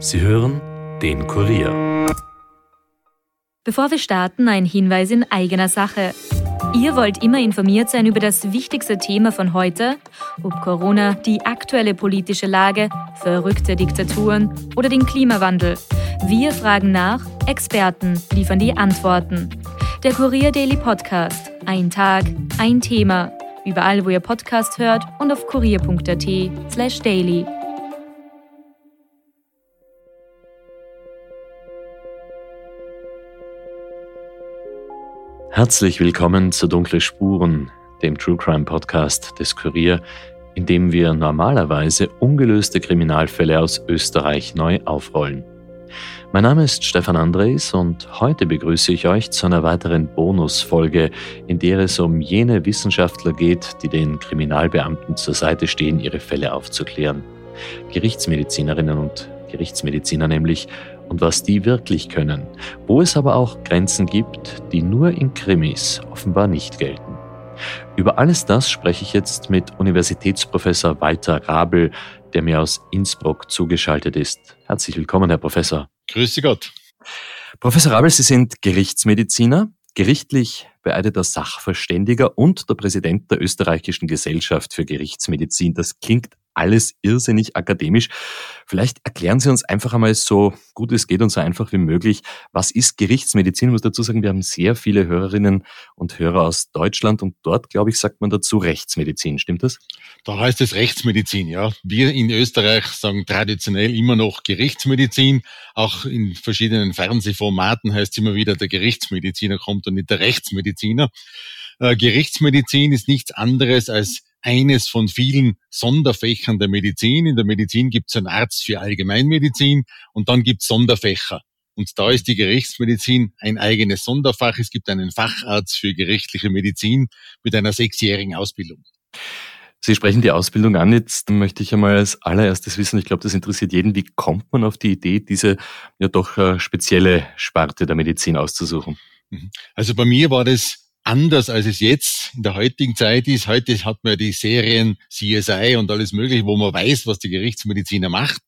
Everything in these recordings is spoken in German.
Sie hören den Kurier. Bevor wir starten, ein Hinweis in eigener Sache. Ihr wollt immer informiert sein über das wichtigste Thema von heute, ob Corona, die aktuelle politische Lage, verrückte Diktaturen oder den Klimawandel. Wir fragen nach, Experten liefern die Antworten. Der Kurier Daily Podcast. Ein Tag, ein Thema. Überall, wo ihr Podcast hört und auf kurier.at slash daily. Herzlich willkommen zu Dunkle Spuren, dem True Crime Podcast des Kurier, in dem wir normalerweise ungelöste Kriminalfälle aus Österreich neu aufrollen. Mein Name ist Stefan Andres und heute begrüße ich euch zu einer weiteren Bonusfolge, in der es um jene Wissenschaftler geht, die den Kriminalbeamten zur Seite stehen, ihre Fälle aufzuklären. Gerichtsmedizinerinnen und Gerichtsmediziner nämlich und was die wirklich können, wo es aber auch Grenzen gibt, die nur in Krimis offenbar nicht gelten. Über alles das spreche ich jetzt mit Universitätsprofessor Walter Rabel, der mir aus Innsbruck zugeschaltet ist. Herzlich willkommen, Herr Professor. Grüße Gott. Professor Rabel, Sie sind Gerichtsmediziner, gerichtlich beeideter Sachverständiger und der Präsident der österreichischen Gesellschaft für Gerichtsmedizin. Das klingt alles irrsinnig akademisch. Vielleicht erklären Sie uns einfach einmal so gut es geht und so einfach wie möglich, was ist Gerichtsmedizin? Ich muss dazu sagen, wir haben sehr viele Hörerinnen und Hörer aus Deutschland und dort, glaube ich, sagt man dazu Rechtsmedizin. Stimmt das? Da heißt es Rechtsmedizin, ja. Wir in Österreich sagen traditionell immer noch Gerichtsmedizin. Auch in verschiedenen Fernsehformaten heißt es immer wieder, der Gerichtsmediziner kommt und nicht der Rechtsmediziner. Äh, Gerichtsmedizin ist nichts anderes als eines von vielen Sonderfächern der Medizin. In der Medizin gibt es einen Arzt für Allgemeinmedizin und dann gibt es Sonderfächer. Und da ist die Gerichtsmedizin ein eigenes Sonderfach. Es gibt einen Facharzt für gerichtliche Medizin mit einer sechsjährigen Ausbildung. Sie sprechen die Ausbildung an. Jetzt möchte ich einmal als allererstes wissen, ich glaube, das interessiert jeden, wie kommt man auf die Idee, diese ja doch äh, spezielle Sparte der Medizin auszusuchen? Mhm. Also bei mir war das anders, als es jetzt in der heutigen Zeit ist. Heute hat man die Serien CSI und alles Mögliche, wo man weiß, was die Gerichtsmediziner macht.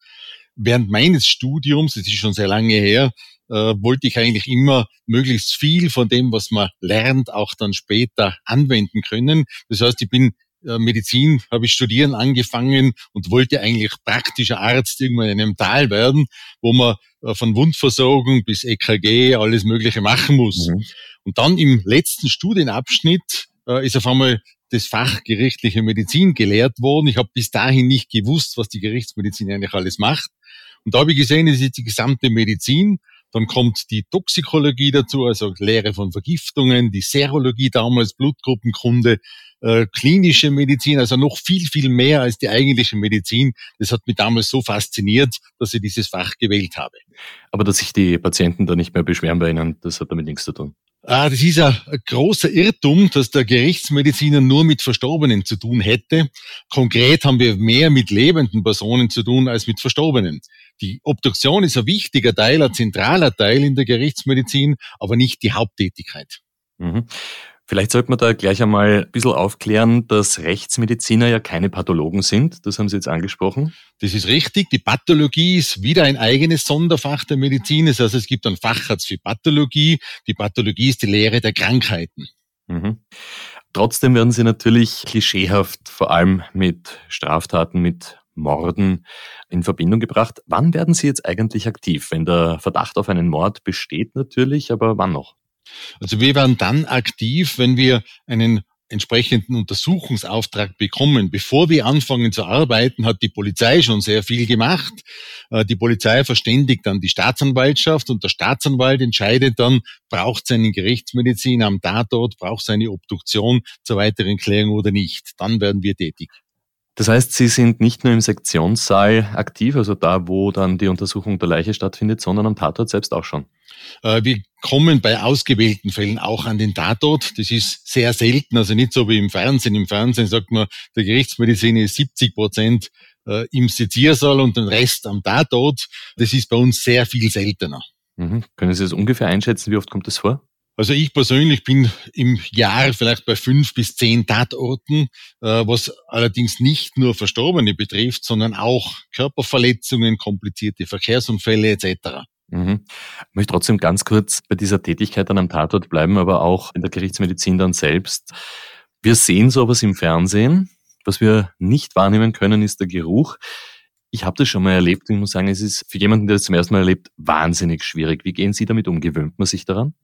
Während meines Studiums, das ist schon sehr lange her, äh, wollte ich eigentlich immer möglichst viel von dem, was man lernt, auch dann später anwenden können. Das heißt, ich bin Medizin habe ich studieren angefangen und wollte eigentlich praktischer Arzt irgendwann in einem Tal werden, wo man äh, von Wundversorgung bis EKG alles Mögliche machen muss. Mhm. Und dann im letzten Studienabschnitt äh, ist auf einmal das Fach gerichtliche Medizin gelehrt worden. Ich habe bis dahin nicht gewusst, was die Gerichtsmedizin eigentlich alles macht. Und da habe ich gesehen, es ist die gesamte Medizin. Dann kommt die Toxikologie dazu, also Lehre von Vergiftungen, die Serologie damals, Blutgruppenkunde, äh, klinische Medizin, also noch viel, viel mehr als die eigentliche Medizin. Das hat mich damals so fasziniert, dass ich dieses Fach gewählt habe. Aber dass sich die Patienten da nicht mehr beschweren bei Ihnen, das hat damit nichts zu tun. Ah, das ist ein großer Irrtum, dass der Gerichtsmediziner nur mit Verstorbenen zu tun hätte. Konkret haben wir mehr mit lebenden Personen zu tun als mit Verstorbenen. Die Obduktion ist ein wichtiger Teil, ein zentraler Teil in der Gerichtsmedizin, aber nicht die Haupttätigkeit. Mhm. Vielleicht sollte man da gleich einmal ein bisschen aufklären, dass Rechtsmediziner ja keine Pathologen sind. Das haben Sie jetzt angesprochen. Das ist richtig. Die Pathologie ist wieder ein eigenes Sonderfach der Medizin. Das heißt, es gibt einen Facharzt für Pathologie. Die Pathologie ist die Lehre der Krankheiten. Mhm. Trotzdem werden Sie natürlich klischeehaft vor allem mit Straftaten, mit Morden in Verbindung gebracht. Wann werden Sie jetzt eigentlich aktiv? Wenn der Verdacht auf einen Mord besteht natürlich, aber wann noch? Also wir werden dann aktiv, wenn wir einen entsprechenden Untersuchungsauftrag bekommen. Bevor wir anfangen zu arbeiten, hat die Polizei schon sehr viel gemacht. Äh, die Polizei verständigt dann die Staatsanwaltschaft und der Staatsanwalt entscheidet dann, braucht es einen Gerichtsmedizin am Tatort, braucht es eine Obduktion zur weiteren Klärung oder nicht. Dann werden wir tätig. Das heißt, Sie sind nicht nur im Sektionssaal aktiv, also da, wo dann die Untersuchung der Leiche stattfindet, sondern am Tatort selbst auch schon. Äh, wir kommen bei ausgewählten Fällen auch an den Tatort. Das ist sehr selten, also nicht so wie im Fernsehen. Im Fernsehen sagt man, der Gerichtsmediziner ist 70 Prozent äh, im Seziersaal und den Rest am Tatort. Das ist bei uns sehr viel seltener. Mhm. Können Sie das ungefähr einschätzen? Wie oft kommt das vor? Also ich persönlich bin im Jahr vielleicht bei fünf bis zehn Tatorten, äh, was allerdings nicht nur Verstorbene betrifft, sondern auch Körperverletzungen, komplizierte Verkehrsunfälle etc. Mhm. Ich möchte trotzdem ganz kurz bei dieser Tätigkeit dann am Tatort bleiben, aber auch in der Gerichtsmedizin dann selbst. Wir sehen sowas im Fernsehen. Was wir nicht wahrnehmen können, ist der Geruch. Ich habe das schon mal erlebt und ich muss sagen, es ist für jemanden, der das zum ersten Mal erlebt, wahnsinnig schwierig. Wie gehen Sie damit um? Gewöhnt man sich daran?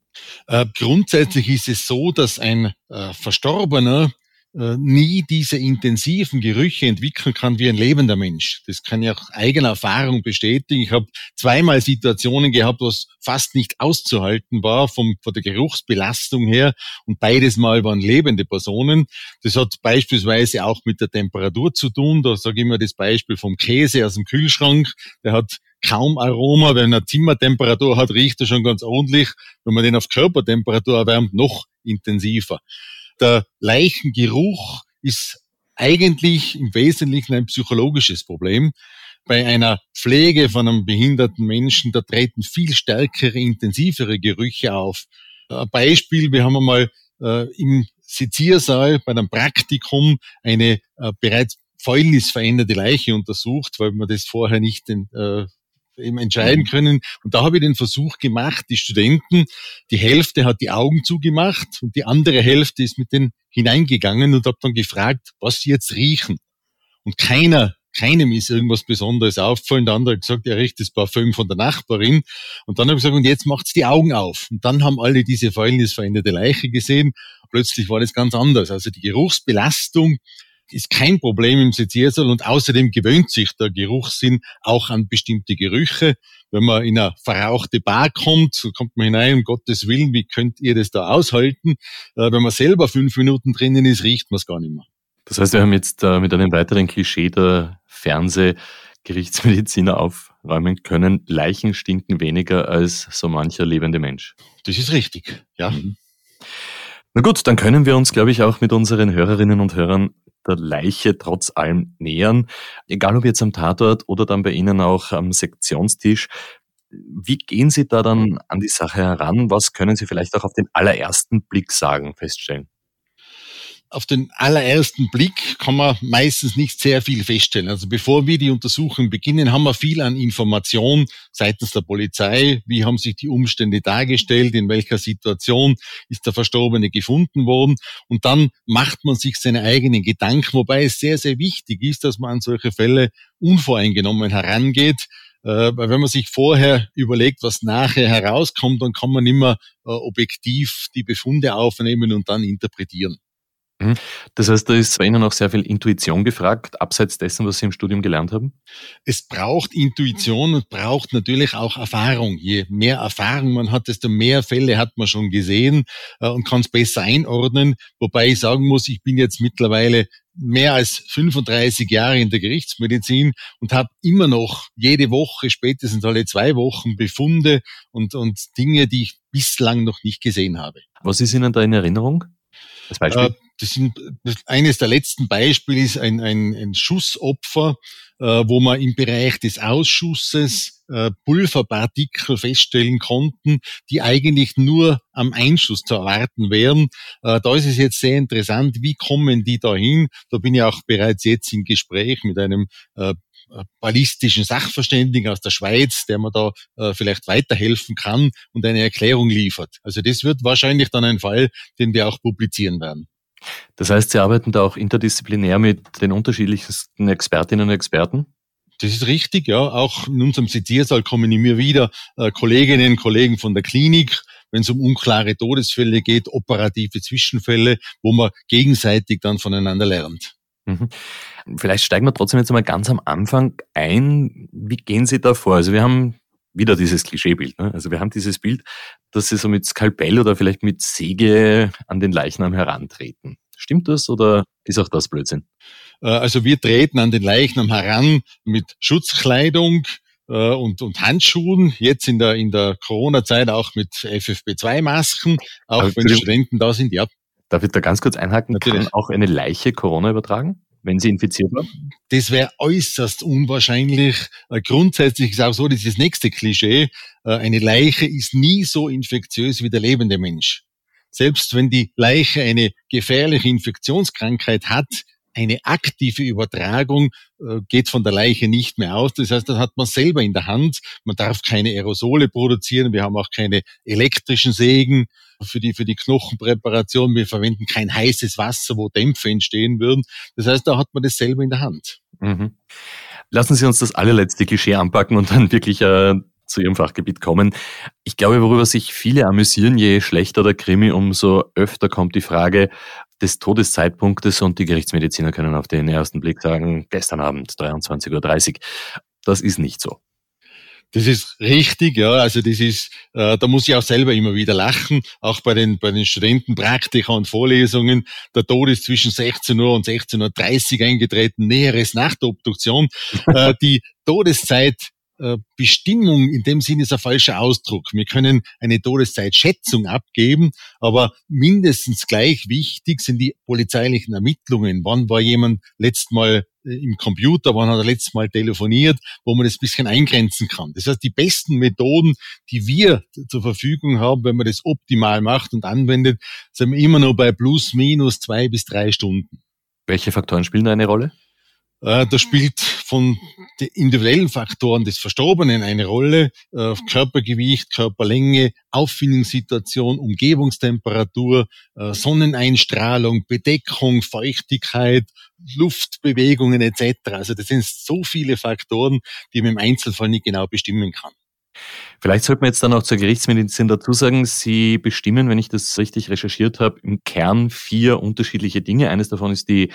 Äh, grundsätzlich ist es so, dass ein äh, Verstorbener äh, nie diese intensiven Gerüche entwickeln kann wie ein lebender Mensch. Das kann ich auch eigener Erfahrung bestätigen. Ich habe zweimal Situationen gehabt, was fast nicht auszuhalten war vom, von der Geruchsbelastung her und beides Mal waren lebende Personen. Das hat beispielsweise auch mit der Temperatur zu tun. Da sage ich immer das Beispiel vom Käse aus dem Kühlschrank. Der hat kaum Aroma. Wenn er Zimmertemperatur hat, riecht er schon ganz ordentlich. Wenn man den auf Körpertemperatur erwärmt, noch intensiver. Der Leichengeruch ist eigentlich im Wesentlichen ein psychologisches Problem. Bei einer Pflege von einem behinderten Menschen, da treten viel stärkere, intensivere Gerüche auf. Ein Beispiel, wir haben einmal äh, im Seziersaal bei einem Praktikum eine äh, bereits fäulnisveränderte Leiche untersucht, weil man das vorher nicht äh, eben entscheiden mhm. können. Und da habe ich den Versuch gemacht, die Studenten, die Hälfte hat die Augen zugemacht und die andere Hälfte ist mit denen hineingegangen und habe dann gefragt, was sie jetzt riechen. Und keiner, keinem ist irgendwas Besonderes aufgefallen. Der andere hat gesagt, er riecht das Parfüm von der Nachbarin. Und dann habe ich gesagt, und jetzt macht's die Augen auf. Und dann haben alle diese fäulnisveränderte Leiche gesehen. Plötzlich war das ganz anders. Also die Geruchsbelastung ist kein Problem im Seziersaal und außerdem gewöhnt sich der Geruchssinn auch an bestimmte Gerüche. Wenn man in eine verrauchte Bar kommt, so kommt man hinein, um Gottes Willen, wie könnt ihr das da aushalten? Äh, wenn man selber fünf Minuten drinnen ist, riecht man es gar nicht mehr. Das heißt, wir haben jetzt äh, mit einem weiteren Klischee der Fernsehgerichtsmediziner aufräumen können. Leichen stinken weniger als so mancher lebende Mensch. Das ist richtig, ja. Mhm. Na gut, dann können wir uns, glaube ich, auch mit unseren Hörerinnen und Hörern der Leiche trotz allem nähern. Egal ob jetzt am Tatort oder dann bei Ihnen auch am Sektionstisch. Wie gehen Sie da dann an die Sache heran? Was können Sie vielleicht auch auf den allerersten Blick sagen, feststellen? Auf den allerersten Blick kann man meistens nicht sehr viel feststellen. Also bevor wir die Untersuchung beginnen, haben wir viel an Information seitens der Polizei. Wie haben sich die Umstände dargestellt? In welcher Situation ist der Verstorbene gefunden worden? Und dann macht man sich seine eigenen Gedanken, wobei es sehr, sehr wichtig ist, dass man an solche Fälle unvoreingenommen herangeht. Äh, weil wenn man sich vorher überlegt, was nachher herauskommt, dann kann man immer äh, objektiv die Befunde aufnehmen und dann interpretieren. Mhm. Das heißt, da ist bei Ihnen auch sehr viel Intuition gefragt, abseits dessen, was Sie im Studium gelernt haben? Es braucht Intuition und braucht natürlich auch Erfahrung. Je mehr Erfahrung man hat, desto mehr Fälle hat man schon gesehen äh, und kann es besser einordnen. Wobei ich sagen muss, ich bin jetzt mittlerweile mehr als 35 Jahre in der Gerichtsmedizin und habe immer noch jede Woche, spätestens alle zwei Wochen Befunde und, und Dinge, die ich bislang noch nicht gesehen habe. Was ist Ihnen da in Erinnerung? Als Beispiel? Äh, das sind eines der letzten Beispiele ist ein, ein, ein Schussopfer, äh, wo man im Bereich des Ausschusses äh, Pulverpartikel feststellen konnten, die eigentlich nur am Einschuss zu erwarten wären. Äh, da ist es jetzt sehr interessant, wie kommen die dahin? Da bin ich auch bereits jetzt im Gespräch mit einem äh, ballistischen Sachverständigen aus der Schweiz, der mir da äh, vielleicht weiterhelfen kann und eine Erklärung liefert. Also das wird wahrscheinlich dann ein Fall, den wir auch publizieren werden. Das heißt, Sie arbeiten da auch interdisziplinär mit den unterschiedlichsten Expertinnen und Experten? Das ist richtig, ja. Auch in unserem Zitiersaal kommen immer wieder äh, Kolleginnen und Kollegen von der Klinik, wenn es um unklare Todesfälle geht, operative Zwischenfälle, wo man gegenseitig dann voneinander lernt. Mhm. Vielleicht steigen wir trotzdem jetzt mal ganz am Anfang ein. Wie gehen Sie da vor? Also wir haben wieder dieses Klischeebild. Ne? Also wir haben dieses Bild, dass sie so mit Skalpell oder vielleicht mit Säge an den Leichnam herantreten. Stimmt das oder ist auch das Blödsinn? Äh, also wir treten an den Leichnam heran mit Schutzkleidung äh, und, und Handschuhen. Jetzt in der, in der Corona-Zeit auch mit FFP2-Masken, auch Aber wenn Studenten da sind, ja. Darf ich da ganz kurz einhaken? Natürlich. Kann auch eine Leiche Corona übertragen? Wenn sie infiziert war? Das wäre äußerst unwahrscheinlich. Äh, grundsätzlich ist auch so, das ist das nächste Klischee. Äh, eine Leiche ist nie so infektiös wie der lebende Mensch. Selbst wenn die Leiche eine gefährliche Infektionskrankheit hat, eine aktive Übertragung äh, geht von der Leiche nicht mehr aus. Das heißt, das hat man selber in der Hand. Man darf keine Aerosole produzieren. Wir haben auch keine elektrischen Sägen für die, für die Knochenpräparation. Wir verwenden kein heißes Wasser, wo Dämpfe entstehen würden. Das heißt, da hat man das selber in der Hand. Mhm. Lassen Sie uns das allerletzte Klischee anpacken und dann wirklich äh, zu Ihrem Fachgebiet kommen. Ich glaube, worüber sich viele amüsieren, je schlechter der Krimi, umso öfter kommt die Frage, des Todeszeitpunktes und die Gerichtsmediziner können auf den ersten Blick sagen, gestern Abend 23.30 Uhr. Das ist nicht so. Das ist richtig, ja. Also das ist, äh, da muss ich auch selber immer wieder lachen, auch bei den bei den Studentenpraktika und Vorlesungen. Der Tod ist zwischen 16 Uhr und 16.30 Uhr eingetreten, näheres nach der Obduktion. äh, die Todeszeit Bestimmung in dem Sinne ist ein falscher Ausdruck. Wir können eine Todeszeitschätzung abgeben, aber mindestens gleich wichtig sind die polizeilichen Ermittlungen. Wann war jemand letzt Mal äh, im Computer, wann hat er letztes Mal telefoniert, wo man das bisschen eingrenzen kann. Das heißt, die besten Methoden, die wir zur Verfügung haben, wenn man das optimal macht und anwendet, sind wir immer nur bei plus minus zwei bis drei Stunden. Welche Faktoren spielen da eine Rolle? Äh, da spielt von den individuellen Faktoren des Verstorbenen eine Rolle. Äh, Körpergewicht, Körperlänge, Auffindungssituation, Umgebungstemperatur, äh, Sonneneinstrahlung, Bedeckung, Feuchtigkeit, Luftbewegungen etc. Also das sind so viele Faktoren, die man im Einzelfall nicht genau bestimmen kann. Vielleicht sollte man jetzt dann auch zur Gerichtsmedizin dazu sagen, Sie bestimmen, wenn ich das richtig recherchiert habe, im Kern vier unterschiedliche Dinge. Eines davon ist die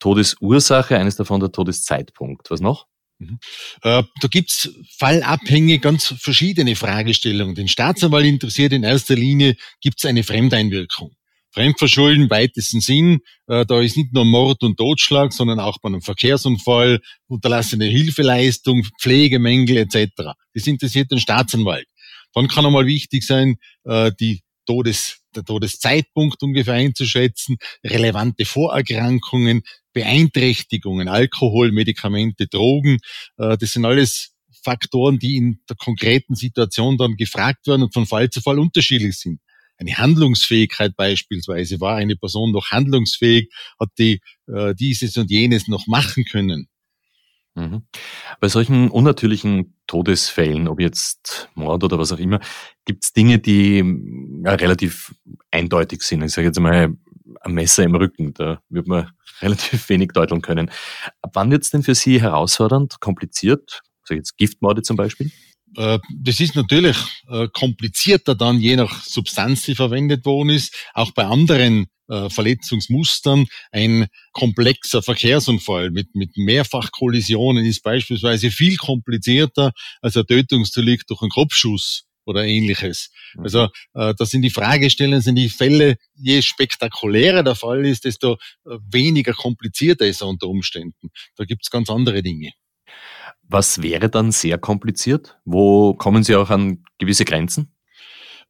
Todesursache, eines davon der Todeszeitpunkt. Was noch? Mhm. Äh, da gibt's fallabhängig ganz verschiedene Fragestellungen. Den Staatsanwalt interessiert in erster Linie, gibt's eine Fremdeinwirkung. Fremdverschulden weitesten Sinn, äh, da ist nicht nur Mord und Totschlag, sondern auch bei einem Verkehrsunfall, unterlassene Hilfeleistung, Pflegemängel etc. Das interessiert den Staatsanwalt. Dann kann einmal wichtig sein, äh, die Todes, der Todeszeitpunkt ungefähr einzuschätzen, relevante Vorerkrankungen, Beeinträchtigungen, Alkohol, Medikamente, Drogen. Äh, das sind alles Faktoren, die in der konkreten Situation dann gefragt werden und von Fall zu Fall unterschiedlich sind. Eine Handlungsfähigkeit beispielsweise, war eine Person noch handlungsfähig, hat die äh, dieses und jenes noch machen können. Mhm. Bei solchen unnatürlichen Todesfällen, ob jetzt Mord oder was auch immer, gibt es Dinge, die ja, relativ eindeutig sind. Ich sage jetzt mal ein Messer im Rücken, da wird man relativ wenig deuteln können. Ab wann wird es denn für Sie herausfordernd, kompliziert? Sag jetzt Giftmorde zum Beispiel? Äh, das ist natürlich äh, komplizierter dann, je nach Substanz, die verwendet worden ist. Auch bei anderen äh, Verletzungsmustern. Ein komplexer Verkehrsunfall mit, mit Mehrfachkollisionen ist beispielsweise viel komplizierter als ein Tötungsdelikt durch einen Kopfschuss oder ähnliches. Mhm. Also äh, das sind die Fragestellungen, sind die Fälle, je spektakulärer der Fall ist, desto äh, weniger komplizierter ist er unter Umständen. Da gibt's ganz andere Dinge. Was wäre dann sehr kompliziert? Wo kommen Sie auch an gewisse Grenzen?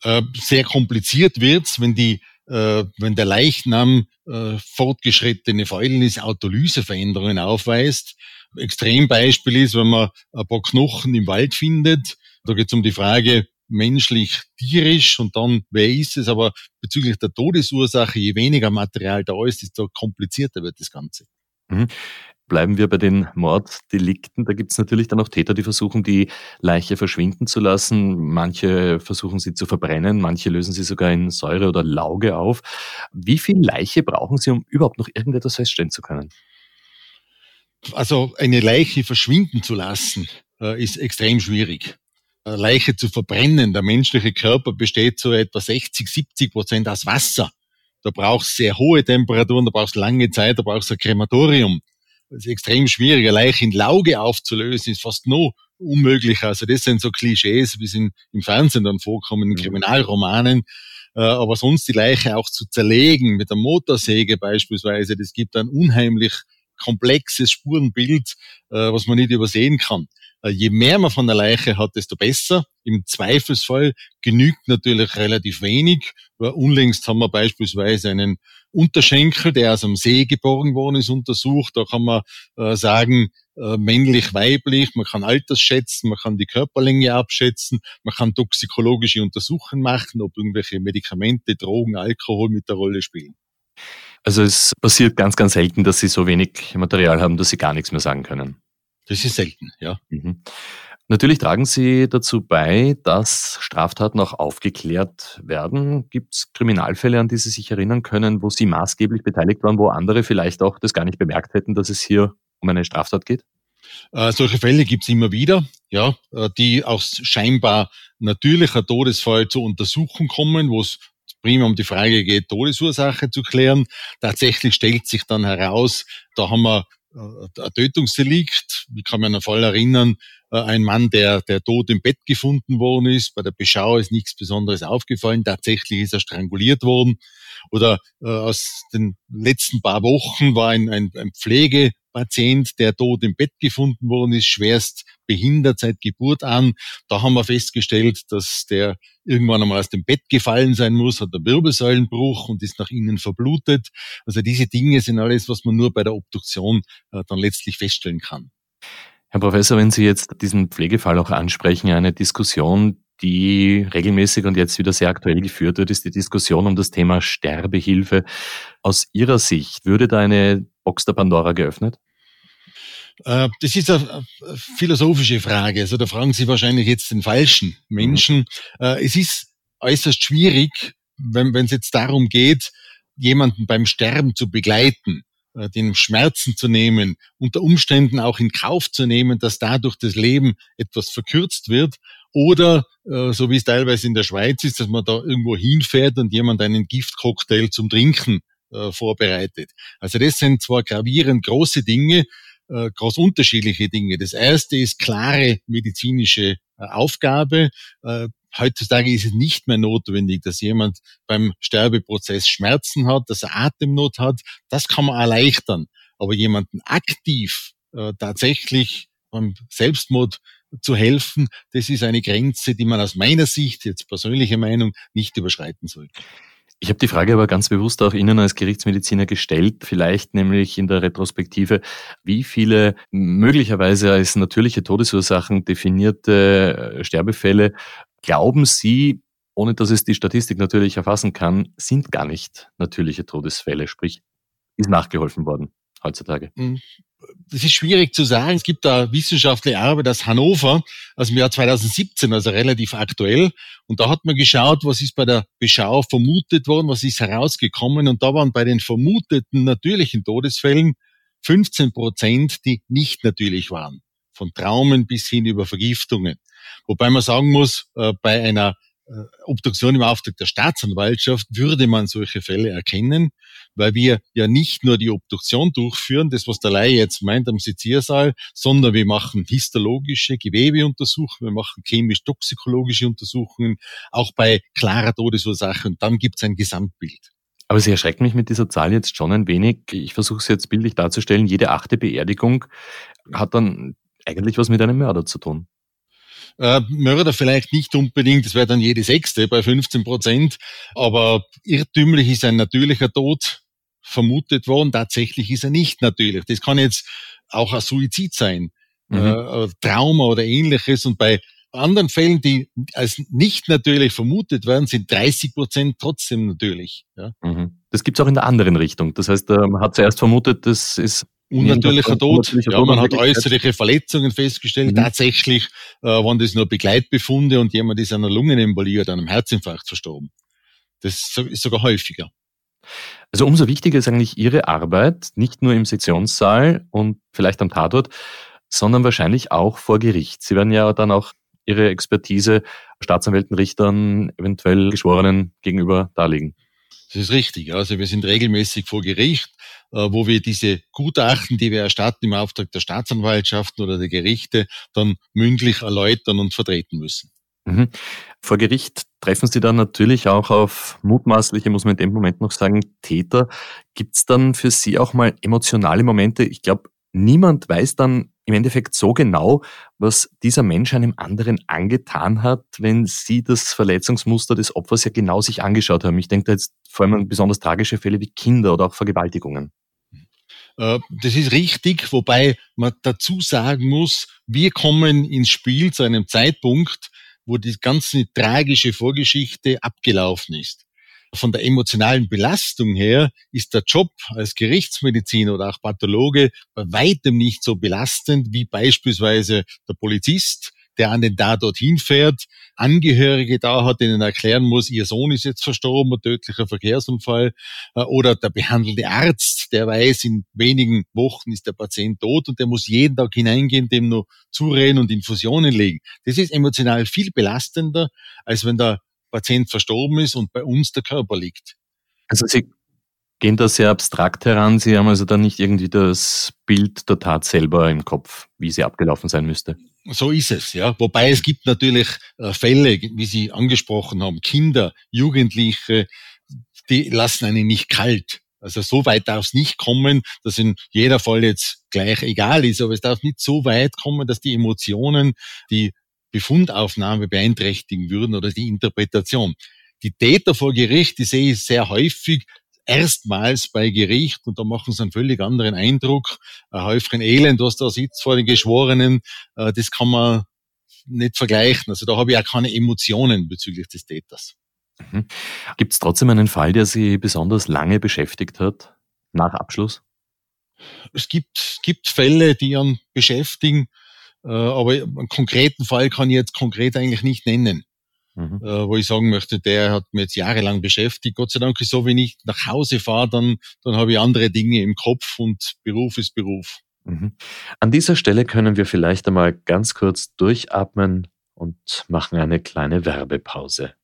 Äh, sehr kompliziert wird's, wenn die äh, wenn der Leichnam äh, fortgeschrittene Fäulnis, Autolyseveränderungen aufweist. Extrembeispiel ist, wenn man ein paar Knochen im Wald findet. Da geht es um die Frage, menschlich, tierisch und dann, wer ist es? Aber bezüglich der Todesursache, je weniger Material da ist, desto komplizierter wird das Ganze. Mhm. Bleiben wir bei den Morddelikten. Da gibt es natürlich dann auch Täter, die versuchen, die Leiche verschwinden zu lassen. Manche versuchen sie zu verbrennen, manche lösen sie sogar in Säure oder Lauge auf. Wie viel Leiche brauchen Sie, um überhaupt noch irgendetwas feststellen zu können? Also eine Leiche verschwinden zu lassen, äh, ist extrem schwierig. Eine Leiche zu verbrennen, der menschliche Körper besteht zu etwa 60, 70 Prozent aus Wasser. Da brauchst sehr hohe Temperaturen, da brauchst lange Zeit, da brauchst ein Krematorium. Das ist extrem schwierig. Eine Leiche in Lauge aufzulösen ist fast noch unmöglich. Also das sind so Klischees, wie sie im Fernsehen dann vorkommen, in Kriminalromanen. Äh, aber sonst die Leiche auch zu zerlegen mit der Motorsäge beispielsweise, das gibt ein unheimlich komplexes Spurenbild, äh, was man nicht übersehen kann. Äh, je mehr man von der Leiche hat, desto besser. Im Zweifelsfall genügt natürlich relativ wenig. Unlängst haben wir beispielsweise einen Unterschenkel, der aus dem See geboren worden ist, untersucht. Da kann man äh, sagen, äh, männlich, weiblich, man kann Alters schätzen, man kann die Körperlänge abschätzen, man kann toxikologische Untersuchungen machen, ob irgendwelche Medikamente, Drogen, Alkohol mit der Rolle spielen. Also es passiert ganz, ganz selten, dass Sie so wenig Material haben, dass Sie gar nichts mehr sagen können. Das ist selten, ja. Mhm. Natürlich tragen Sie dazu bei, dass Straftaten auch aufgeklärt werden. Gibt es Kriminalfälle, an die Sie sich erinnern können, wo Sie maßgeblich beteiligt waren, wo andere vielleicht auch das gar nicht bemerkt hätten, dass es hier um eine Straftat geht? Äh, solche Fälle gibt es immer wieder, ja, äh, die aus scheinbar natürlicher Todesfall zur Untersuchung kommen, wo es prima um die Frage geht, Todesursache zu klären. Tatsächlich stellt sich dann heraus, da haben wir ein Tötungsdelikt. Ich kann mich an einen Fall erinnern, äh, ein Mann, der, der tot im Bett gefunden worden ist. Bei der Beschau ist nichts Besonderes aufgefallen. Tatsächlich ist er stranguliert worden. Oder äh, aus den letzten paar Wochen war ein, ein, ein Pflege, Patient, der tot im Bett gefunden worden ist, schwerst behindert seit Geburt an. Da haben wir festgestellt, dass der irgendwann einmal aus dem Bett gefallen sein muss, hat einen Wirbelsäulenbruch und ist nach innen verblutet. Also diese Dinge sind alles, was man nur bei der Obduktion äh, dann letztlich feststellen kann. Herr Professor, wenn Sie jetzt diesen Pflegefall auch ansprechen, eine Diskussion, die regelmäßig und jetzt wieder sehr aktuell geführt wird, ist die Diskussion um das Thema Sterbehilfe. Aus Ihrer Sicht würde da eine Box der Pandora geöffnet? Äh, das ist eine philosophische Frage. Also da fragen Sie wahrscheinlich jetzt den falschen Menschen. Äh, es ist äußerst schwierig, wenn es jetzt darum geht, jemanden beim Sterben zu begleiten, äh, den Schmerzen zu nehmen, unter Umständen auch in Kauf zu nehmen, dass dadurch das Leben etwas verkürzt wird. Oder, so wie es teilweise in der Schweiz ist, dass man da irgendwo hinfährt und jemand einen Giftcocktail zum Trinken äh, vorbereitet. Also das sind zwar gravierend große Dinge, äh, groß unterschiedliche Dinge. Das erste ist klare medizinische äh, Aufgabe. Äh, heutzutage ist es nicht mehr notwendig, dass jemand beim Sterbeprozess Schmerzen hat, dass er Atemnot hat. Das kann man erleichtern. Aber jemanden aktiv äh, tatsächlich beim Selbstmord zu helfen, das ist eine Grenze, die man aus meiner Sicht, jetzt persönliche Meinung, nicht überschreiten sollte. Ich habe die Frage aber ganz bewusst auch Ihnen als Gerichtsmediziner gestellt, vielleicht nämlich in der Retrospektive, wie viele möglicherweise als natürliche Todesursachen definierte äh, Sterbefälle glauben Sie, ohne dass es die Statistik natürlich erfassen kann, sind gar nicht natürliche Todesfälle, sprich ist nachgeholfen worden heutzutage? Das ist schwierig zu sagen. Es gibt da wissenschaftliche Arbeit aus Hannover aus dem Jahr 2017, also relativ aktuell. Und da hat man geschaut, was ist bei der Beschau vermutet worden, was ist herausgekommen. Und da waren bei den vermuteten natürlichen Todesfällen 15 Prozent, die nicht natürlich waren. Von Traumen bis hin über Vergiftungen. Wobei man sagen muss, äh, bei einer äh, Obduktion im Auftrag der Staatsanwaltschaft würde man solche Fälle erkennen, weil wir ja nicht nur die Obduktion durchführen, das was der Laie jetzt meint am Seziersaal, sondern wir machen histologische Gewebeuntersuchungen, wir machen chemisch-toxikologische Untersuchungen, auch bei klarer Todesursache und dann gibt es ein Gesamtbild. Aber Sie erschrecken mich mit dieser Zahl jetzt schon ein wenig. Ich versuche es jetzt bildlich darzustellen. Jede achte Beerdigung hat dann eigentlich was mit einem Mörder zu tun. Äh, Mörder vielleicht nicht unbedingt, das wäre dann jede sechste bei 15 Prozent, aber irrtümlich ist ein natürlicher Tod vermutet worden. Tatsächlich ist er nicht natürlich. Das kann jetzt auch ein Suizid sein, mhm. äh, Trauma oder ähnliches. Und bei anderen Fällen, die als nicht natürlich vermutet werden, sind 30 Prozent trotzdem natürlich. Ja. Mhm. Das gibt's auch in der anderen Richtung. Das heißt, man hat zuerst vermutet, das ist Unnatürlicher Tod. Unnatürlicher ja, man hat äußerliche Verletzungen festgestellt. Mhm. Tatsächlich äh, waren das nur Begleitbefunde und jemand ist an einer Lungenembolie oder einem Herzinfarkt verstorben. Das ist sogar häufiger. Also umso wichtiger ist eigentlich Ihre Arbeit, nicht nur im Sektionssaal und vielleicht am Tatort, sondern wahrscheinlich auch vor Gericht. Sie werden ja dann auch Ihre Expertise Staatsanwälten, Richtern, eventuell Geschworenen gegenüber darlegen. Das ist richtig. Also wir sind regelmäßig vor Gericht, wo wir diese Gutachten, die wir erstatten im Auftrag der Staatsanwaltschaften oder der Gerichte, dann mündlich erläutern und vertreten müssen. Mhm. Vor Gericht treffen Sie dann natürlich auch auf mutmaßliche, muss man in dem Moment noch sagen, Täter. Gibt es dann für Sie auch mal emotionale Momente? Ich glaube, niemand weiß dann im Endeffekt so genau, was dieser Mensch einem anderen angetan hat, wenn Sie das Verletzungsmuster des Opfers ja genau sich angeschaut haben. Ich denke da jetzt vor allem an besonders tragische Fälle wie Kinder oder auch Vergewaltigungen. Äh, das ist richtig, wobei man dazu sagen muss, wir kommen ins Spiel zu einem Zeitpunkt, wo die ganze tragische Vorgeschichte abgelaufen ist. Von der emotionalen Belastung her ist der Job als Gerichtsmediziner oder auch Pathologe bei weitem nicht so belastend wie beispielsweise der Polizist, der an den Tatort hinfährt, Angehörige da hat, denen erklären muss, ihr Sohn ist jetzt verstorben, ein tödlicher Verkehrsunfall, äh, oder der behandelte Arzt, der weiß, in wenigen Wochen ist der Patient tot und der muss jeden Tag hineingehen, dem nur zureden und Infusionen legen. Das ist emotional viel belastender, als wenn der Patient verstorben ist und bei uns der Körper liegt. Also Sie gehen da sehr abstrakt heran. Sie haben also dann nicht irgendwie das Bild der Tat selber im Kopf, wie sie abgelaufen sein müsste. So ist es, ja. Wobei es gibt natürlich äh, Fälle, wie Sie angesprochen haben, Kinder, Jugendliche, die lassen einen nicht kalt. Also so weit darf es nicht kommen, dass in jeder Fall jetzt gleich egal ist, aber es darf nicht so weit kommen, dass die Emotionen die Befundaufnahme beeinträchtigen würden oder die Interpretation. Die Täter vor Gericht, die sehe ich sehr häufig, erstmals bei Gericht und da machen sie einen völlig anderen Eindruck. Ein Häufchen Elend, was da sitzt vor den Geschworenen, äh, das kann man nicht vergleichen. Also da habe ich auch keine Emotionen bezüglich des Täters. Mhm. Gibt es trotzdem einen Fall, der Sie besonders lange beschäftigt hat, nach Abschluss? Es gibt, gibt Fälle, die einen beschäftigen, äh, aber einen konkreten Fall kann ich jetzt konkret eigentlich nicht nennen mhm. äh, wo ich sagen möchte, der hat mir jetzt jahrelang beschäftigt. Gott sei Dank ist so, wenn ich nach Hause fahre, dann, dann habe ich andere Dinge im Kopf und Beruf ist Beruf. Mhm. An dieser Stelle können wir vielleicht einmal ganz kurz durchatmen und machen eine kleine Werbepause.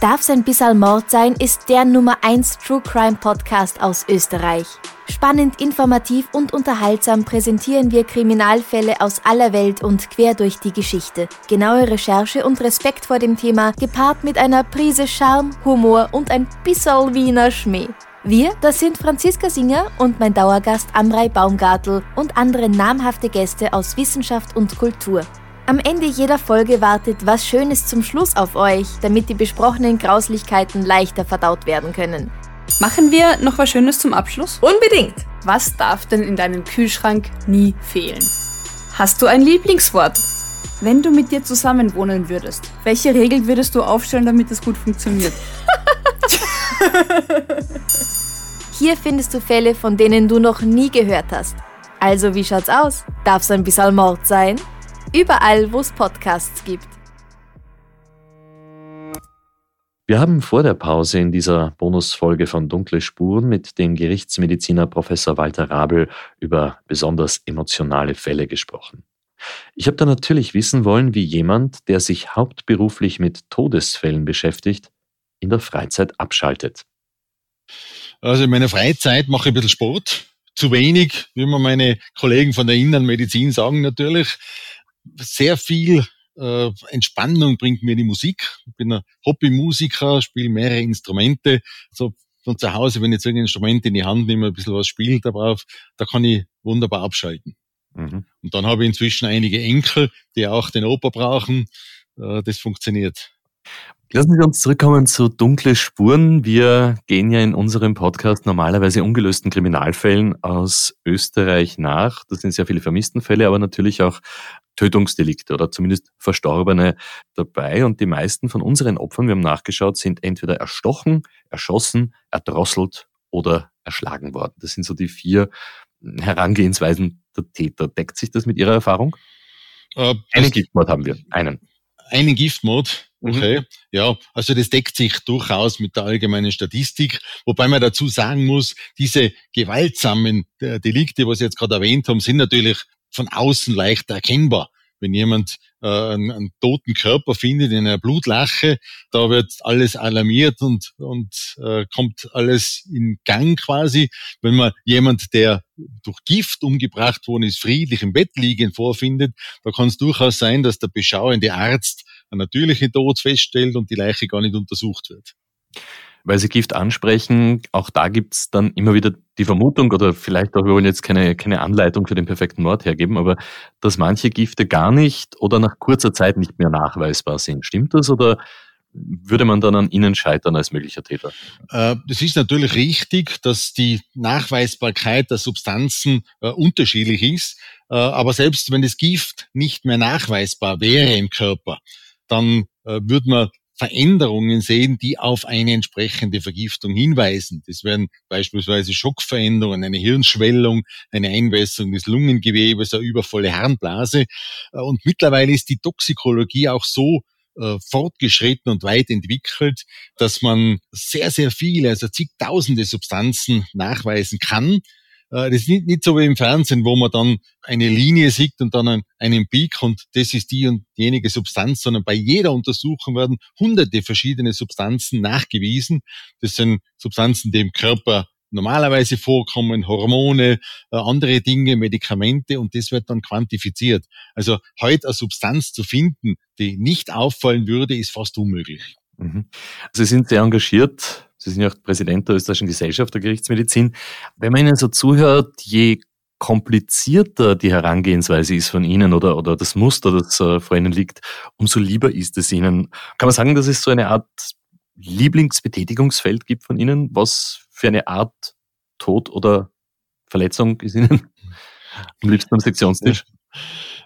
Darf's ein bisschen Mord sein ist der Nummer 1 True Crime Podcast aus Österreich. Spannend, informativ und unterhaltsam präsentieren wir Kriminalfälle aus aller Welt und quer durch die Geschichte. Genaue Recherche und Respekt vor dem Thema, gepaart mit einer Prise Charme, Humor und ein bisschen Wiener Schmäh. Wir, das sind Franziska Singer und mein Dauergast Amrei Baumgartel und andere namhafte Gäste aus Wissenschaft und Kultur. Am Ende jeder Folge wartet was Schönes zum Schluss auf euch, damit die besprochenen Grauslichkeiten leichter verdaut werden können. Machen wir noch was Schönes zum Abschluss? Unbedingt! Was darf denn in deinem Kühlschrank nie fehlen? Hast du ein Lieblingswort? Wenn du mit dir zusammen wohnen würdest, welche Regel würdest du aufstellen, damit es gut funktioniert? Hier findest du Fälle, von denen du noch nie gehört hast. Also, wie schaut's aus? Darf's ein bisschen Mord sein? Überall, wo es Podcasts gibt. Wir haben vor der Pause in dieser Bonusfolge von Dunkle Spuren mit dem Gerichtsmediziner Professor Walter Rabel über besonders emotionale Fälle gesprochen. Ich habe da natürlich wissen wollen, wie jemand, der sich hauptberuflich mit Todesfällen beschäftigt, in der Freizeit abschaltet. Also in meiner Freizeit mache ich ein bisschen Sport. Zu wenig, wie mir meine Kollegen von der Innenmedizin sagen natürlich sehr viel äh, Entspannung bringt mir die Musik. Ich bin ein Hobbymusiker, spiele mehrere Instrumente. So von zu Hause, wenn ich jetzt irgendein Instrument in die Hand nehme, ein bisschen was spiele darauf, da kann ich wunderbar abschalten. Mhm. Und dann habe ich inzwischen einige Enkel, die auch den Oper brauchen. Äh, das funktioniert. Lassen Sie uns zurückkommen zu dunkle Spuren. Wir gehen ja in unserem Podcast normalerweise ungelösten Kriminalfällen aus Österreich nach. Das sind sehr viele Vermisstenfälle, aber natürlich auch Tötungsdelikte oder zumindest Verstorbene dabei. Und die meisten von unseren Opfern, wir haben nachgeschaut, sind entweder erstochen, erschossen, erdrosselt oder erschlagen worden. Das sind so die vier Herangehensweisen der Täter. Deckt sich das mit Ihrer Erfahrung? Äh, einen Giftmord haben wir, einen. Einen Giftmord, mhm. okay. Mhm. Ja, also das deckt sich durchaus mit der allgemeinen Statistik, wobei man dazu sagen muss, diese gewaltsamen äh, Delikte, was Sie jetzt gerade erwähnt haben, sind natürlich von außen leicht erkennbar. Wenn jemand äh, einen, einen toten Körper findet in einer Blutlache, da wird alles alarmiert und, und äh, kommt alles in Gang quasi. Wenn man jemand, der durch Gift umgebracht worden ist, friedlich im Bett liegen vorfindet, da kann es durchaus sein, dass der beschauende Arzt einen natürlichen Tod feststellt und die Leiche gar nicht untersucht wird. Weil Sie Gift ansprechen, auch da gibt es dann immer wieder die Vermutung oder vielleicht auch, wir wollen jetzt keine, keine Anleitung für den perfekten Mord hergeben, aber dass manche Gifte gar nicht oder nach kurzer Zeit nicht mehr nachweisbar sind. Stimmt das oder würde man dann an Ihnen scheitern als möglicher Täter? Äh, das ist natürlich richtig, dass die Nachweisbarkeit der Substanzen äh, unterschiedlich ist. Äh, aber selbst wenn das Gift nicht mehr nachweisbar wäre im Körper, dann würde man Veränderungen sehen, die auf eine entsprechende Vergiftung hinweisen. Das wären beispielsweise Schockveränderungen, eine Hirnschwellung, eine Einwässerung des Lungengewebes, eine übervolle Harnblase. Und mittlerweile ist die Toxikologie auch so äh, fortgeschritten und weit entwickelt, dass man sehr, sehr viele, also zigtausende Substanzen nachweisen kann. Äh, das ist nicht, so wie im Fernsehen, wo man dann eine Linie sieht und dann einen Peak und das ist die und jenige Substanz, sondern bei jeder Untersuchung werden hunderte verschiedene Substanzen nachgewiesen. Das sind Substanzen, die im Körper normalerweise vorkommen, Hormone, äh, andere Dinge, Medikamente und das wird dann quantifiziert. Also heute eine Substanz zu finden, die nicht auffallen würde, ist fast unmöglich. Mhm. Sie sind sehr engagiert. Sie sind ja auch Präsident der Österreichischen Gesellschaft der Gerichtsmedizin. Wenn man Ihnen so zuhört, je komplizierter die Herangehensweise ist von Ihnen oder, oder das Muster, das äh, vor Ihnen liegt, umso lieber ist es Ihnen. Kann man sagen, dass es so eine Art Lieblingsbetätigungsfeld gibt von Ihnen? Was für eine Art Tod oder Verletzung ist Ihnen am liebsten am Sektionstisch?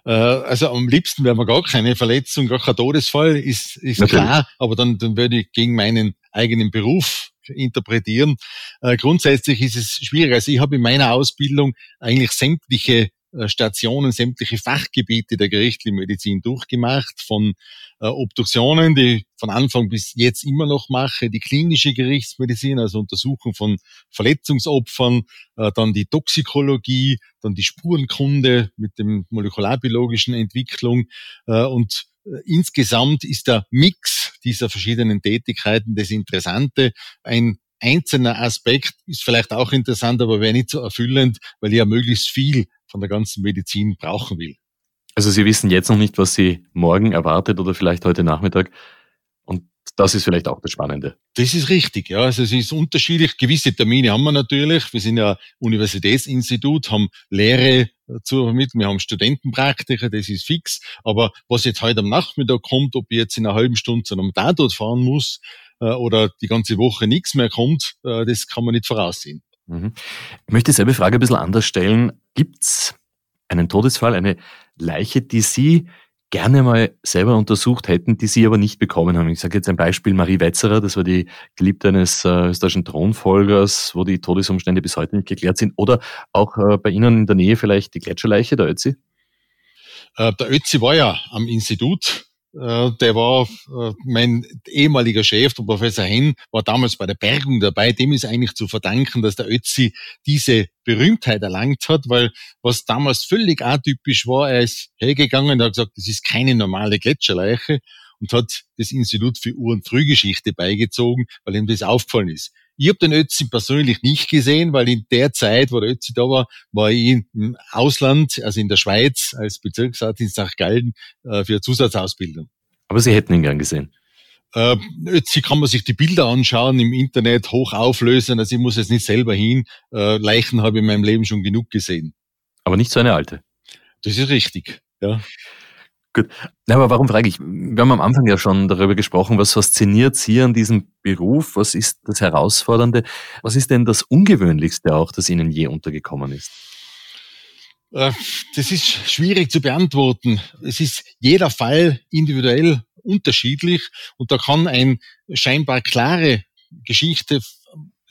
Äh, also am liebsten wäre mir gar keine Verletzung, gar kein Todesfall, ist, ist klar, aber dann, dann würde ich gegen meinen eigenen Beruf interpretieren. Äh, grundsätzlich ist es schwierig. Also ich habe in meiner Ausbildung eigentlich sämtliche äh, Stationen, sämtliche Fachgebiete der gerichtlichen Medizin durchgemacht, von äh, Obduktionen, die von Anfang bis jetzt immer noch mache, die klinische Gerichtsmedizin, also Untersuchung von Verletzungsopfern, dann die Toxikologie, dann die Spurenkunde mit dem molekularbiologischen Entwicklung und insgesamt ist der Mix dieser verschiedenen Tätigkeiten das Interessante. Ein einzelner Aspekt ist vielleicht auch interessant, aber wäre nicht so erfüllend, weil ich ja möglichst viel von der ganzen Medizin brauchen will. Also Sie wissen jetzt noch nicht, was Sie morgen erwartet oder vielleicht heute Nachmittag. Und das ist vielleicht auch das Spannende. Das ist richtig, ja. Also es ist unterschiedlich. Gewisse Termine haben wir natürlich. Wir sind ja Universitätsinstitut, haben Lehre zu vermitteln. Wir haben Studentenpraktiker, das ist fix. Aber was jetzt heute am Nachmittag kommt, ob ich jetzt in einer halben Stunde zu einem Tatort fahren muss äh, oder die ganze Woche nichts mehr kommt, äh, das kann man nicht voraussehen. Mhm. Ich möchte dieselbe Frage ein bisschen anders stellen. Gibt es einen Todesfall, eine Leiche, die Sie gerne mal selber untersucht hätten, die Sie aber nicht bekommen haben? Ich sage jetzt ein Beispiel, Marie Wetzerer, das war die Geliebte eines äh, österreichischen Thronfolgers, wo die Todesumstände bis heute nicht geklärt sind. Oder auch äh, bei Ihnen in der Nähe vielleicht die Gletscherleiche, der Ötzi? Äh, der Ötzi war ja am Institut der war äh, mein ehemaliger Chef, der Professor Henn, war damals bei der Bergung dabei. Dem ist eigentlich zu verdanken, dass der Ötzi diese Berühmtheit erlangt hat, weil was damals völlig atypisch war, er ist hergegangen und hat gesagt, das ist keine normale Gletscherleiche und hat das Institut für Ur- und Frühgeschichte beigezogen, weil ihm das aufgefallen ist. Ich habe den Ötzi persönlich nicht gesehen, weil in der Zeit, wo der Ötzi da war, war ich im Ausland, also in der Schweiz, als Bezirksarzt in St. Gallen äh, für Zusatzausbildung. Aber Sie hätten ihn gern gesehen. Äh, Ötzi kann man sich die Bilder anschauen im Internet, hoch auflösen, also ich muss jetzt nicht selber hin. Äh, Leichen habe ich in meinem Leben schon genug gesehen. Aber nicht so eine alte. Das ist richtig, ja. Gut. Ja, aber warum frage ich? Wir haben am Anfang ja schon darüber gesprochen, was fasziniert Sie an diesem Beruf? Was ist das Herausfordernde? Was ist denn das Ungewöhnlichste auch, das Ihnen je untergekommen ist? Äh, das ist schwierig zu beantworten. Es ist jeder Fall individuell unterschiedlich und da kann ein scheinbar klare Geschichte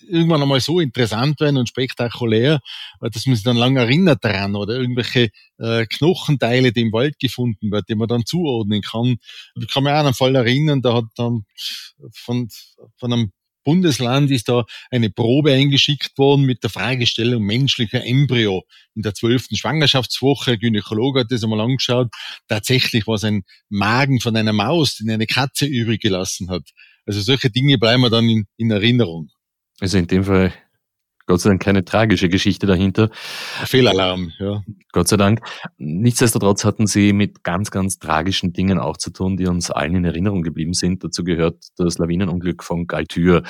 irgendwann einmal so interessant werden und spektakulär, äh, dass man sich dann lange erinnert daran oder irgendwelche äh, Knochenteile, die im Wald gefunden werden, die man dann zuordnen kann. Ich kann mich auch an einen Fall erinnern, da hat dann von, von einem Bundesland ist da eine Probe eingeschickt worden mit der Fragestellung menschlicher Embryo. In der zwölften Schwangerschaftswoche, der Gynäkologe hat das einmal angeschaut, tatsächlich war es ein Magen von einer Maus, den eine Katze übrig gelassen hat. Also solche Dinge bleiben mir dann in, in Erinnerung. Also in dem Fall Gott sei Dank keine tragische Geschichte dahinter. Fehlalarm, ja. Gott sei Dank. Nichtsdestotrotz hatten Sie mit ganz, ganz tragischen Dingen auch zu tun, die uns allen in Erinnerung geblieben sind. Dazu gehört das Lawinenunglück von Galtür.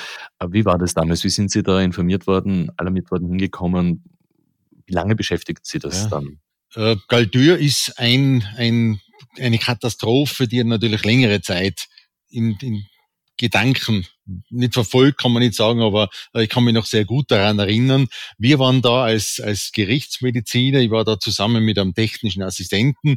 Wie war das damals? Wie sind Sie da informiert worden, alarmiert worden, hingekommen? Wie lange beschäftigt Sie das ja. dann? Äh, Galtür ist ein, ein, eine Katastrophe, die natürlich längere Zeit in, in Gedanken nicht verfolgt, kann man nicht sagen, aber äh, ich kann mich noch sehr gut daran erinnern. Wir waren da als, als Gerichtsmediziner, ich war da zusammen mit einem technischen Assistenten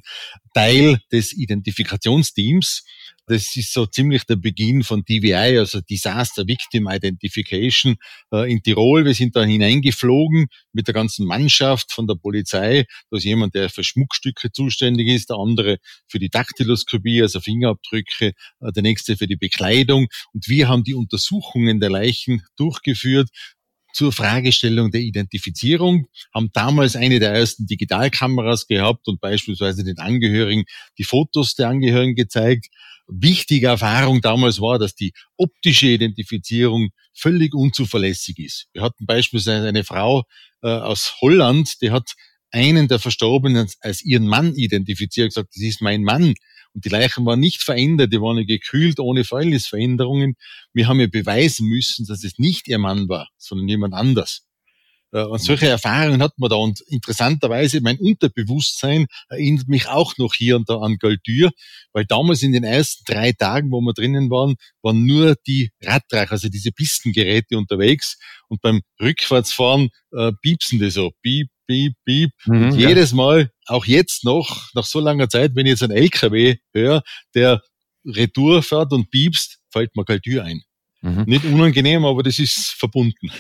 Teil des Identifikationsteams das ist so ziemlich der Beginn von DVI, also Disaster Victim Identification äh, in Tirol. Wir sind da hineingeflogen mit der ganzen Mannschaft von der Polizei. Da ist jemand, der für Schmuckstücke zuständig ist, der andere für die Daktyloskopie, also Fingerabdrücke, äh, der nächste für die Bekleidung. Und wir haben die Untersuchungen der Leichen durchgeführt zur Fragestellung der Identifizierung, haben damals eine der ersten Digitalkameras gehabt und beispielsweise den Angehörigen die Fotos der Angehörigen gezeigt wichtige Erfahrung damals war, dass die optische Identifizierung völlig unzuverlässig ist. Wir hatten beispielsweise eine Frau äh, aus Holland, die hat einen der Verstorbenen als ihren Mann identifiziert, gesagt, das ist mein Mann. Und die Leichen waren nicht verändert, die waren gekühlt, ohne Fäulnisveränderungen. Wir haben ja beweisen müssen, dass es nicht ihr Mann war, sondern jemand anders. Äh, und solche Erfahrungen hat man da. Und interessanterweise, mein Unterbewusstsein erinnert mich auch noch hier und da an Galtür, weil damals in den ersten drei Tagen, wo wir drinnen waren, waren nur die Radreich, also diese Pistengeräte unterwegs. Und beim Rückwärtsfahren äh, piepsen die so. Piep, piep, piep. Mhm, und jedes Mal, auch jetzt noch, nach so langer Zeit, wenn ich jetzt einen LKW höre, der Retour fährt und piepst, fällt mir Galtür ein. Mhm. Nicht unangenehm, aber das ist verbunden.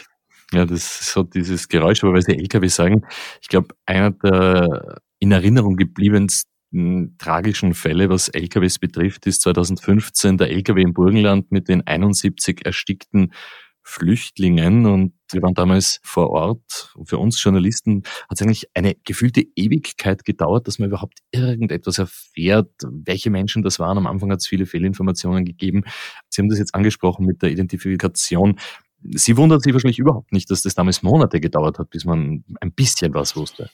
Ja, das ist so dieses Geräusch, aber weil Sie LKW sagen, ich glaube, einer der in Erinnerung gebliebensten tragischen Fälle, was LKWs betrifft, ist 2015 der LKW im Burgenland mit den 71 erstickten Flüchtlingen und wir waren damals vor Ort. Und für uns Journalisten hat es eigentlich eine gefühlte Ewigkeit gedauert, dass man überhaupt irgendetwas erfährt, welche Menschen das waren. Am Anfang hat es viele Fehlinformationen gegeben. Sie haben das jetzt angesprochen mit der Identifikation. Sie wundert sich wahrscheinlich überhaupt nicht, dass das damals Monate gedauert hat, bis man ein bisschen was wusste.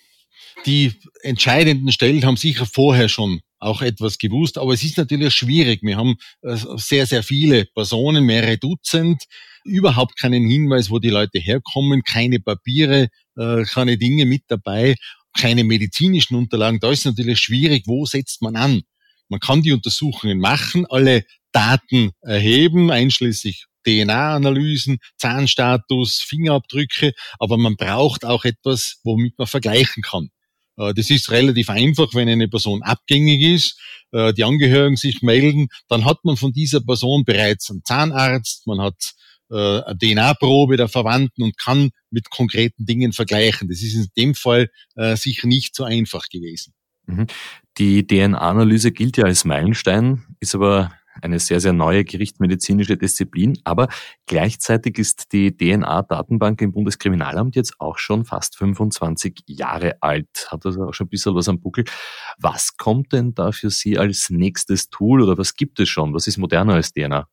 Die entscheidenden Stellen haben sicher vorher schon auch etwas gewusst, aber es ist natürlich schwierig. Wir haben äh, sehr, sehr viele Personen, mehrere Dutzend, überhaupt keinen Hinweis, wo die Leute herkommen, keine Papiere, äh, keine Dinge mit dabei, keine medizinischen Unterlagen. Da ist natürlich schwierig, wo setzt man an? Man kann die Untersuchungen machen, alle Daten erheben, einschließlich DNA-Analysen, Zahnstatus, Fingerabdrücke, aber man braucht auch etwas, womit man vergleichen kann. Äh, das ist relativ einfach, wenn eine Person abgängig ist, äh, die Angehörigen sich melden, dann hat man von dieser Person bereits einen Zahnarzt, man hat äh, DNA-Probe der Verwandten und kann mit konkreten Dingen vergleichen. Das ist in dem Fall sicher nicht so einfach gewesen. Mhm. Die DNA-Analyse gilt ja als Meilenstein, ist aber eine sehr, sehr neue gerichtsmedizinische Disziplin. Aber gleichzeitig ist die DNA-Datenbank im Bundeskriminalamt jetzt auch schon fast 25 Jahre alt. Hat also auch schon ein bisschen was am Buckel. Was kommt denn da für Sie als nächstes Tool oder was gibt es schon? Was ist moderner als DNA?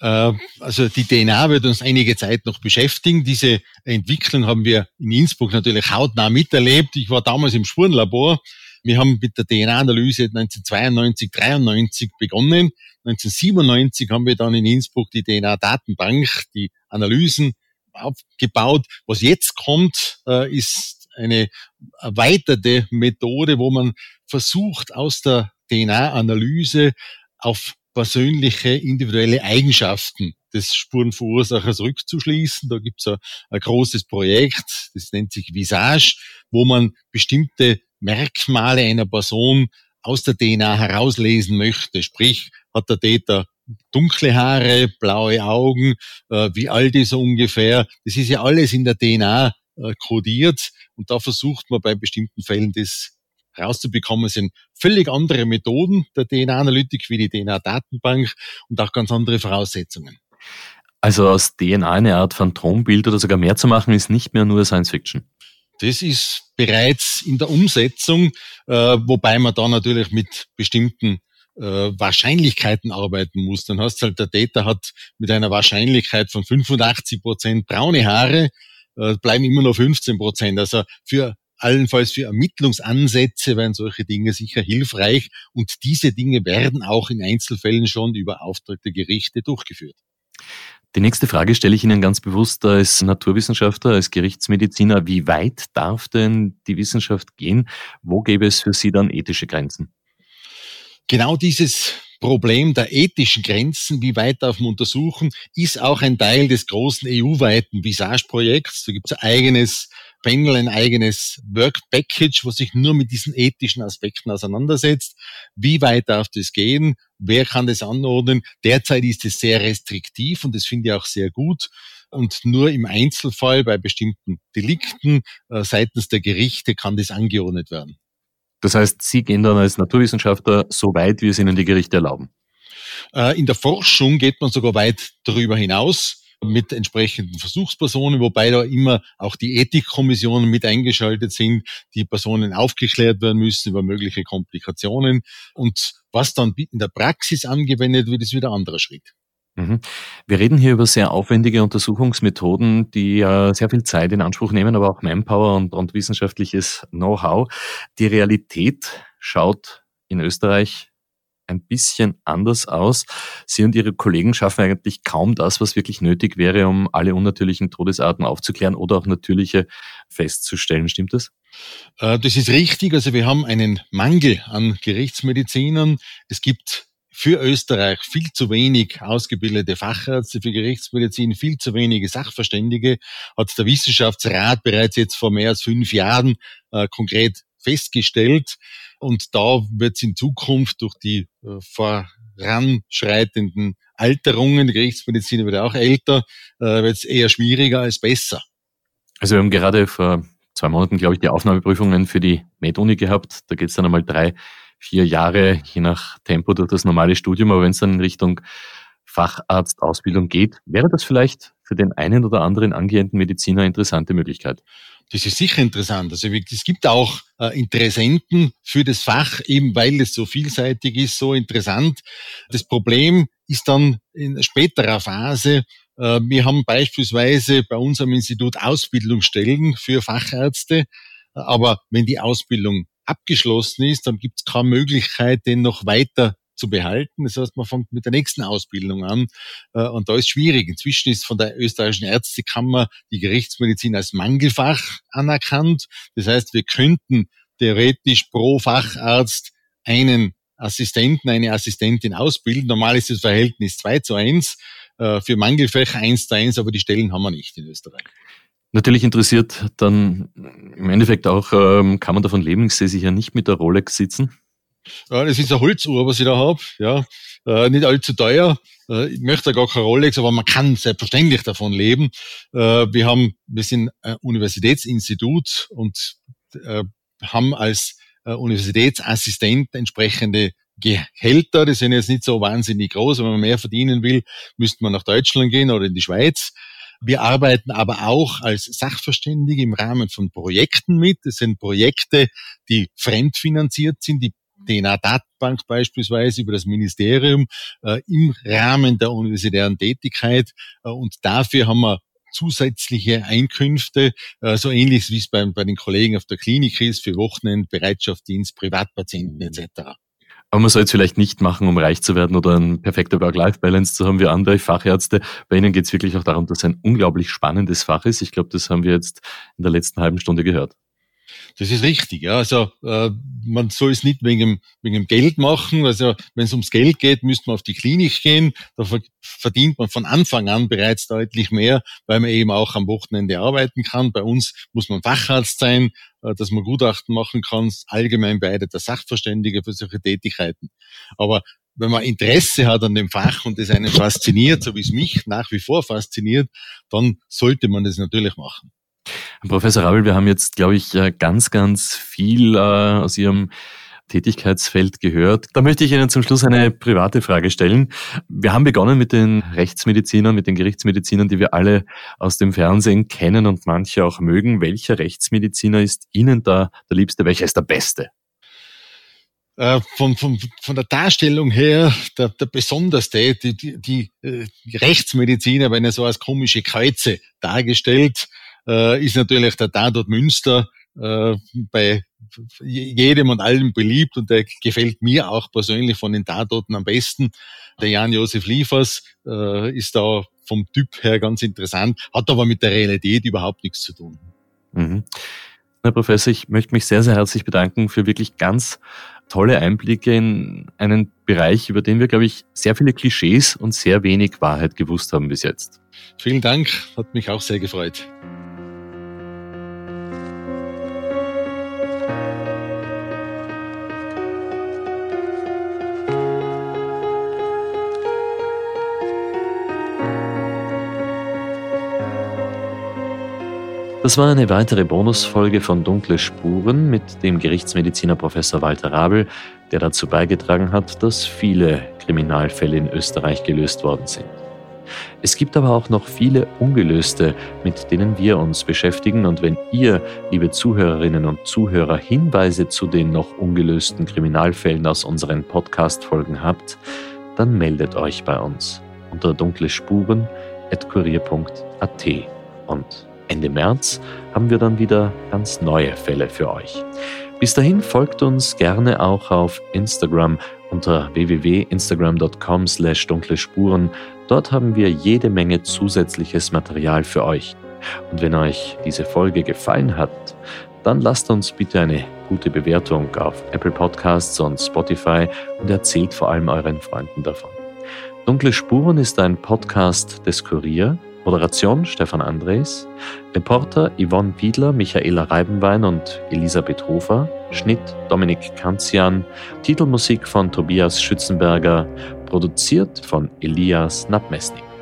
Äh, also die DNA wird uns einige Zeit noch beschäftigen. Diese Entwicklung haben wir in Innsbruck natürlich hautnah miterlebt. Ich war damals im Spurenlabor wir haben mit der DNA-Analyse 1992, 93 begonnen. 1997 haben wir dann in Innsbruck die DNA-Datenbank, die Analysen aufgebaut. Was jetzt kommt, äh, ist eine erweiterte Methode, wo man versucht, aus der DNA-Analyse auf persönliche, individuelle Eigenschaften des Spurenverursachers rückzuschließen. Da gibt es ein, ein großes Projekt, das nennt sich Visage, wo man bestimmte Merkmale einer Person aus der DNA herauslesen möchte. Sprich, hat der Täter dunkle Haare, blaue Augen, äh, wie alt ist er ungefähr. Das ist ja alles in der DNA äh, kodiert und da versucht man bei bestimmten Fällen das rauszubekommen. Sind völlig andere Methoden der DNA-Analytik wie die DNA-Datenbank und auch ganz andere Voraussetzungen. Also aus DNA eine Art Phantombild oder sogar mehr zu machen, ist nicht mehr nur Science Fiction. Das ist bereits in der Umsetzung, äh, wobei man da natürlich mit bestimmten äh, Wahrscheinlichkeiten arbeiten muss. Dann hast du halt, der Täter hat mit einer Wahrscheinlichkeit von 85 Prozent braune Haare, äh, bleiben immer noch 15 Prozent. Also für allenfalls für Ermittlungsansätze wären solche Dinge sicher hilfreich und diese Dinge werden auch in Einzelfällen schon über auftragte Gerichte durchgeführt. Die nächste Frage stelle ich Ihnen ganz bewusst als Naturwissenschaftler, als Gerichtsmediziner. Wie weit darf denn die Wissenschaft gehen? Wo gäbe es für Sie dann ethische Grenzen? Genau dieses Problem der ethischen Grenzen, wie weit darf man untersuchen, ist auch ein Teil des großen EU-weiten Visage-Projekts. Da gibt es ein eigenes Panel, ein eigenes Work Package, was sich nur mit diesen ethischen Aspekten auseinandersetzt. Wie weit darf das gehen? Wer kann das anordnen? Derzeit ist es sehr restriktiv und das finde ich auch sehr gut. Und nur im Einzelfall bei bestimmten Delikten äh, seitens der Gerichte kann das angeordnet werden. Das heißt, Sie gehen dann als Naturwissenschaftler so weit, wie es Ihnen die Gerichte erlauben? Äh, in der Forschung geht man sogar weit darüber hinaus mit entsprechenden Versuchspersonen, wobei da immer auch die Ethikkommissionen mit eingeschaltet sind, die Personen aufgeklärt werden müssen über mögliche Komplikationen. Und was dann in der Praxis angewendet wird, ist wieder ein anderer Schritt. Mhm. Wir reden hier über sehr aufwendige Untersuchungsmethoden, die sehr viel Zeit in Anspruch nehmen, aber auch Manpower und, und wissenschaftliches Know-how. Die Realität schaut in Österreich ein bisschen anders aus. Sie und Ihre Kollegen schaffen eigentlich kaum das, was wirklich nötig wäre, um alle unnatürlichen Todesarten aufzuklären oder auch natürliche festzustellen. Stimmt das? Äh, das ist richtig. Also wir haben einen Mangel an Gerichtsmedizinern. Es gibt für Österreich viel zu wenig ausgebildete Fachärzte für Gerichtsmedizin, viel zu wenige Sachverständige, hat der Wissenschaftsrat bereits jetzt vor mehr als fünf Jahren äh, konkret festgestellt. Und da wird es in Zukunft durch die äh, voranschreitenden Alterungen, die Gerichtsmedizin wird auch älter, äh, wird es eher schwieriger als besser. Also wir haben gerade vor zwei Monaten, glaube ich, die Aufnahmeprüfungen für die Med-Uni gehabt. Da geht es dann einmal drei, vier Jahre, je nach Tempo durch das normale Studium. Aber wenn es dann in Richtung Facharztausbildung geht, wäre das vielleicht für den einen oder anderen angehenden Mediziner interessante Möglichkeit. Das ist sicher interessant. Also es gibt auch äh, Interessenten für das Fach, eben weil es so vielseitig ist, so interessant. Das Problem ist dann in späterer Phase, äh, wir haben beispielsweise bei unserem Institut Ausbildungsstellen für Fachärzte, aber wenn die Ausbildung abgeschlossen ist, dann gibt es keine Möglichkeit, den noch weiter zu behalten. Das heißt, man fängt mit der nächsten Ausbildung an äh, und da ist schwierig. Inzwischen ist von der österreichischen Ärztekammer die Gerichtsmedizin als Mangelfach anerkannt. Das heißt, wir könnten theoretisch pro Facharzt einen Assistenten, eine Assistentin ausbilden. Normal ist das Verhältnis 2 zu 1, äh, für Mangelfächer 1 zu 1, aber die Stellen haben wir nicht in Österreich. Natürlich interessiert dann im Endeffekt auch, ähm, kann man davon leben, ich sehe sich ja nicht mit der Rolex sitzen. Ja, das ist eine Holzuhr, was ich da habe. Ja, äh, nicht allzu teuer. Äh, ich möchte gar keine Rolex, aber man kann selbstverständlich davon leben. Äh, wir haben, wir sind ein Universitätsinstitut und äh, haben als äh, Universitätsassistent entsprechende Gehälter. Die sind jetzt nicht so wahnsinnig groß. Wenn man mehr verdienen will, müsste man nach Deutschland gehen oder in die Schweiz. Wir arbeiten aber auch als Sachverständige im Rahmen von Projekten mit. Das sind Projekte, die fremdfinanziert sind, die DNA-Datenbank beispielsweise über das Ministerium äh, im Rahmen der universitären Tätigkeit. Äh, und dafür haben wir zusätzliche Einkünfte, äh, so ähnlich wie es bei, bei den Kollegen auf der Klinik ist, für Wochenend, Bereitschaftsdienst, Privatpatienten etc. Aber man soll es vielleicht nicht machen, um reich zu werden oder ein perfekter Work-Life-Balance zu haben wie andere Fachärzte. Bei Ihnen geht es wirklich auch darum, dass es ein unglaublich spannendes Fach ist. Ich glaube, das haben wir jetzt in der letzten halben Stunde gehört. Das ist richtig, ja. Also äh, man soll es nicht wegen, wegen dem Geld machen. Also wenn es ums Geld geht, müsste man auf die Klinik gehen. Da verdient man von Anfang an bereits deutlich mehr, weil man eben auch am Wochenende arbeiten kann. Bei uns muss man Facharzt sein, äh, dass man Gutachten machen kann, allgemein beide der Sachverständige für solche Tätigkeiten. Aber wenn man Interesse hat an dem Fach und es einen fasziniert, so wie es mich nach wie vor fasziniert, dann sollte man das natürlich machen. Professor Rabel, wir haben jetzt, glaube ich, äh, ganz, ganz viel äh, aus Ihrem Tätigkeitsfeld gehört. Da möchte ich Ihnen zum Schluss eine private Frage stellen. Wir haben begonnen mit den Rechtsmedizinern, mit den Gerichtsmedizinern, die wir alle aus dem Fernsehen kennen und manche auch mögen. Welcher Rechtsmediziner ist Ihnen da der Liebste? Welcher ist der Beste? Äh, von, von, von der Darstellung her der, der besonderste, die, die, die, die Rechtsmediziner werden so als komische Kreuze dargestellt. Äh, ist natürlich der Tatort Münster äh, bei jedem und allem beliebt und der gefällt mir auch persönlich von den Tatorten am besten. Der Jan-Josef Liefers äh, ist da vom Typ her ganz interessant, hat aber mit der Realität überhaupt nichts zu tun. Mhm. Herr Professor, ich möchte mich sehr, sehr herzlich bedanken für wirklich ganz tolle Einblicke in einen Bereich, über den wir, glaube ich, sehr viele Klischees und sehr wenig Wahrheit gewusst haben bis jetzt. Vielen Dank, hat mich auch sehr gefreut. Das war eine weitere Bonusfolge von Dunkle Spuren mit dem Gerichtsmediziner Professor Walter Rabel, der dazu beigetragen hat, dass viele Kriminalfälle in Österreich gelöst worden sind. Es gibt aber auch noch viele ungelöste, mit denen wir uns beschäftigen und wenn ihr, liebe Zuhörerinnen und Zuhörer, Hinweise zu den noch ungelösten Kriminalfällen aus unseren Podcast-Folgen habt, dann meldet euch bei uns unter dunklespuren.kurier.at und Ende März haben wir dann wieder ganz neue Fälle für euch. Bis dahin folgt uns gerne auch auf Instagram unter www.instagram.com slash dunkle Spuren. Dort haben wir jede Menge zusätzliches Material für euch. Und wenn euch diese Folge gefallen hat, dann lasst uns bitte eine gute Bewertung auf Apple Podcasts und Spotify und erzählt vor allem euren Freunden davon. Dunkle Spuren ist ein Podcast des Kurier Moderation Stefan Andres, Reporter Yvonne Wiedler, Michaela Reibenwein und Elisabeth Hofer, Schnitt Dominik Kanzian, Titelmusik von Tobias Schützenberger, produziert von Elias Nabmesnik.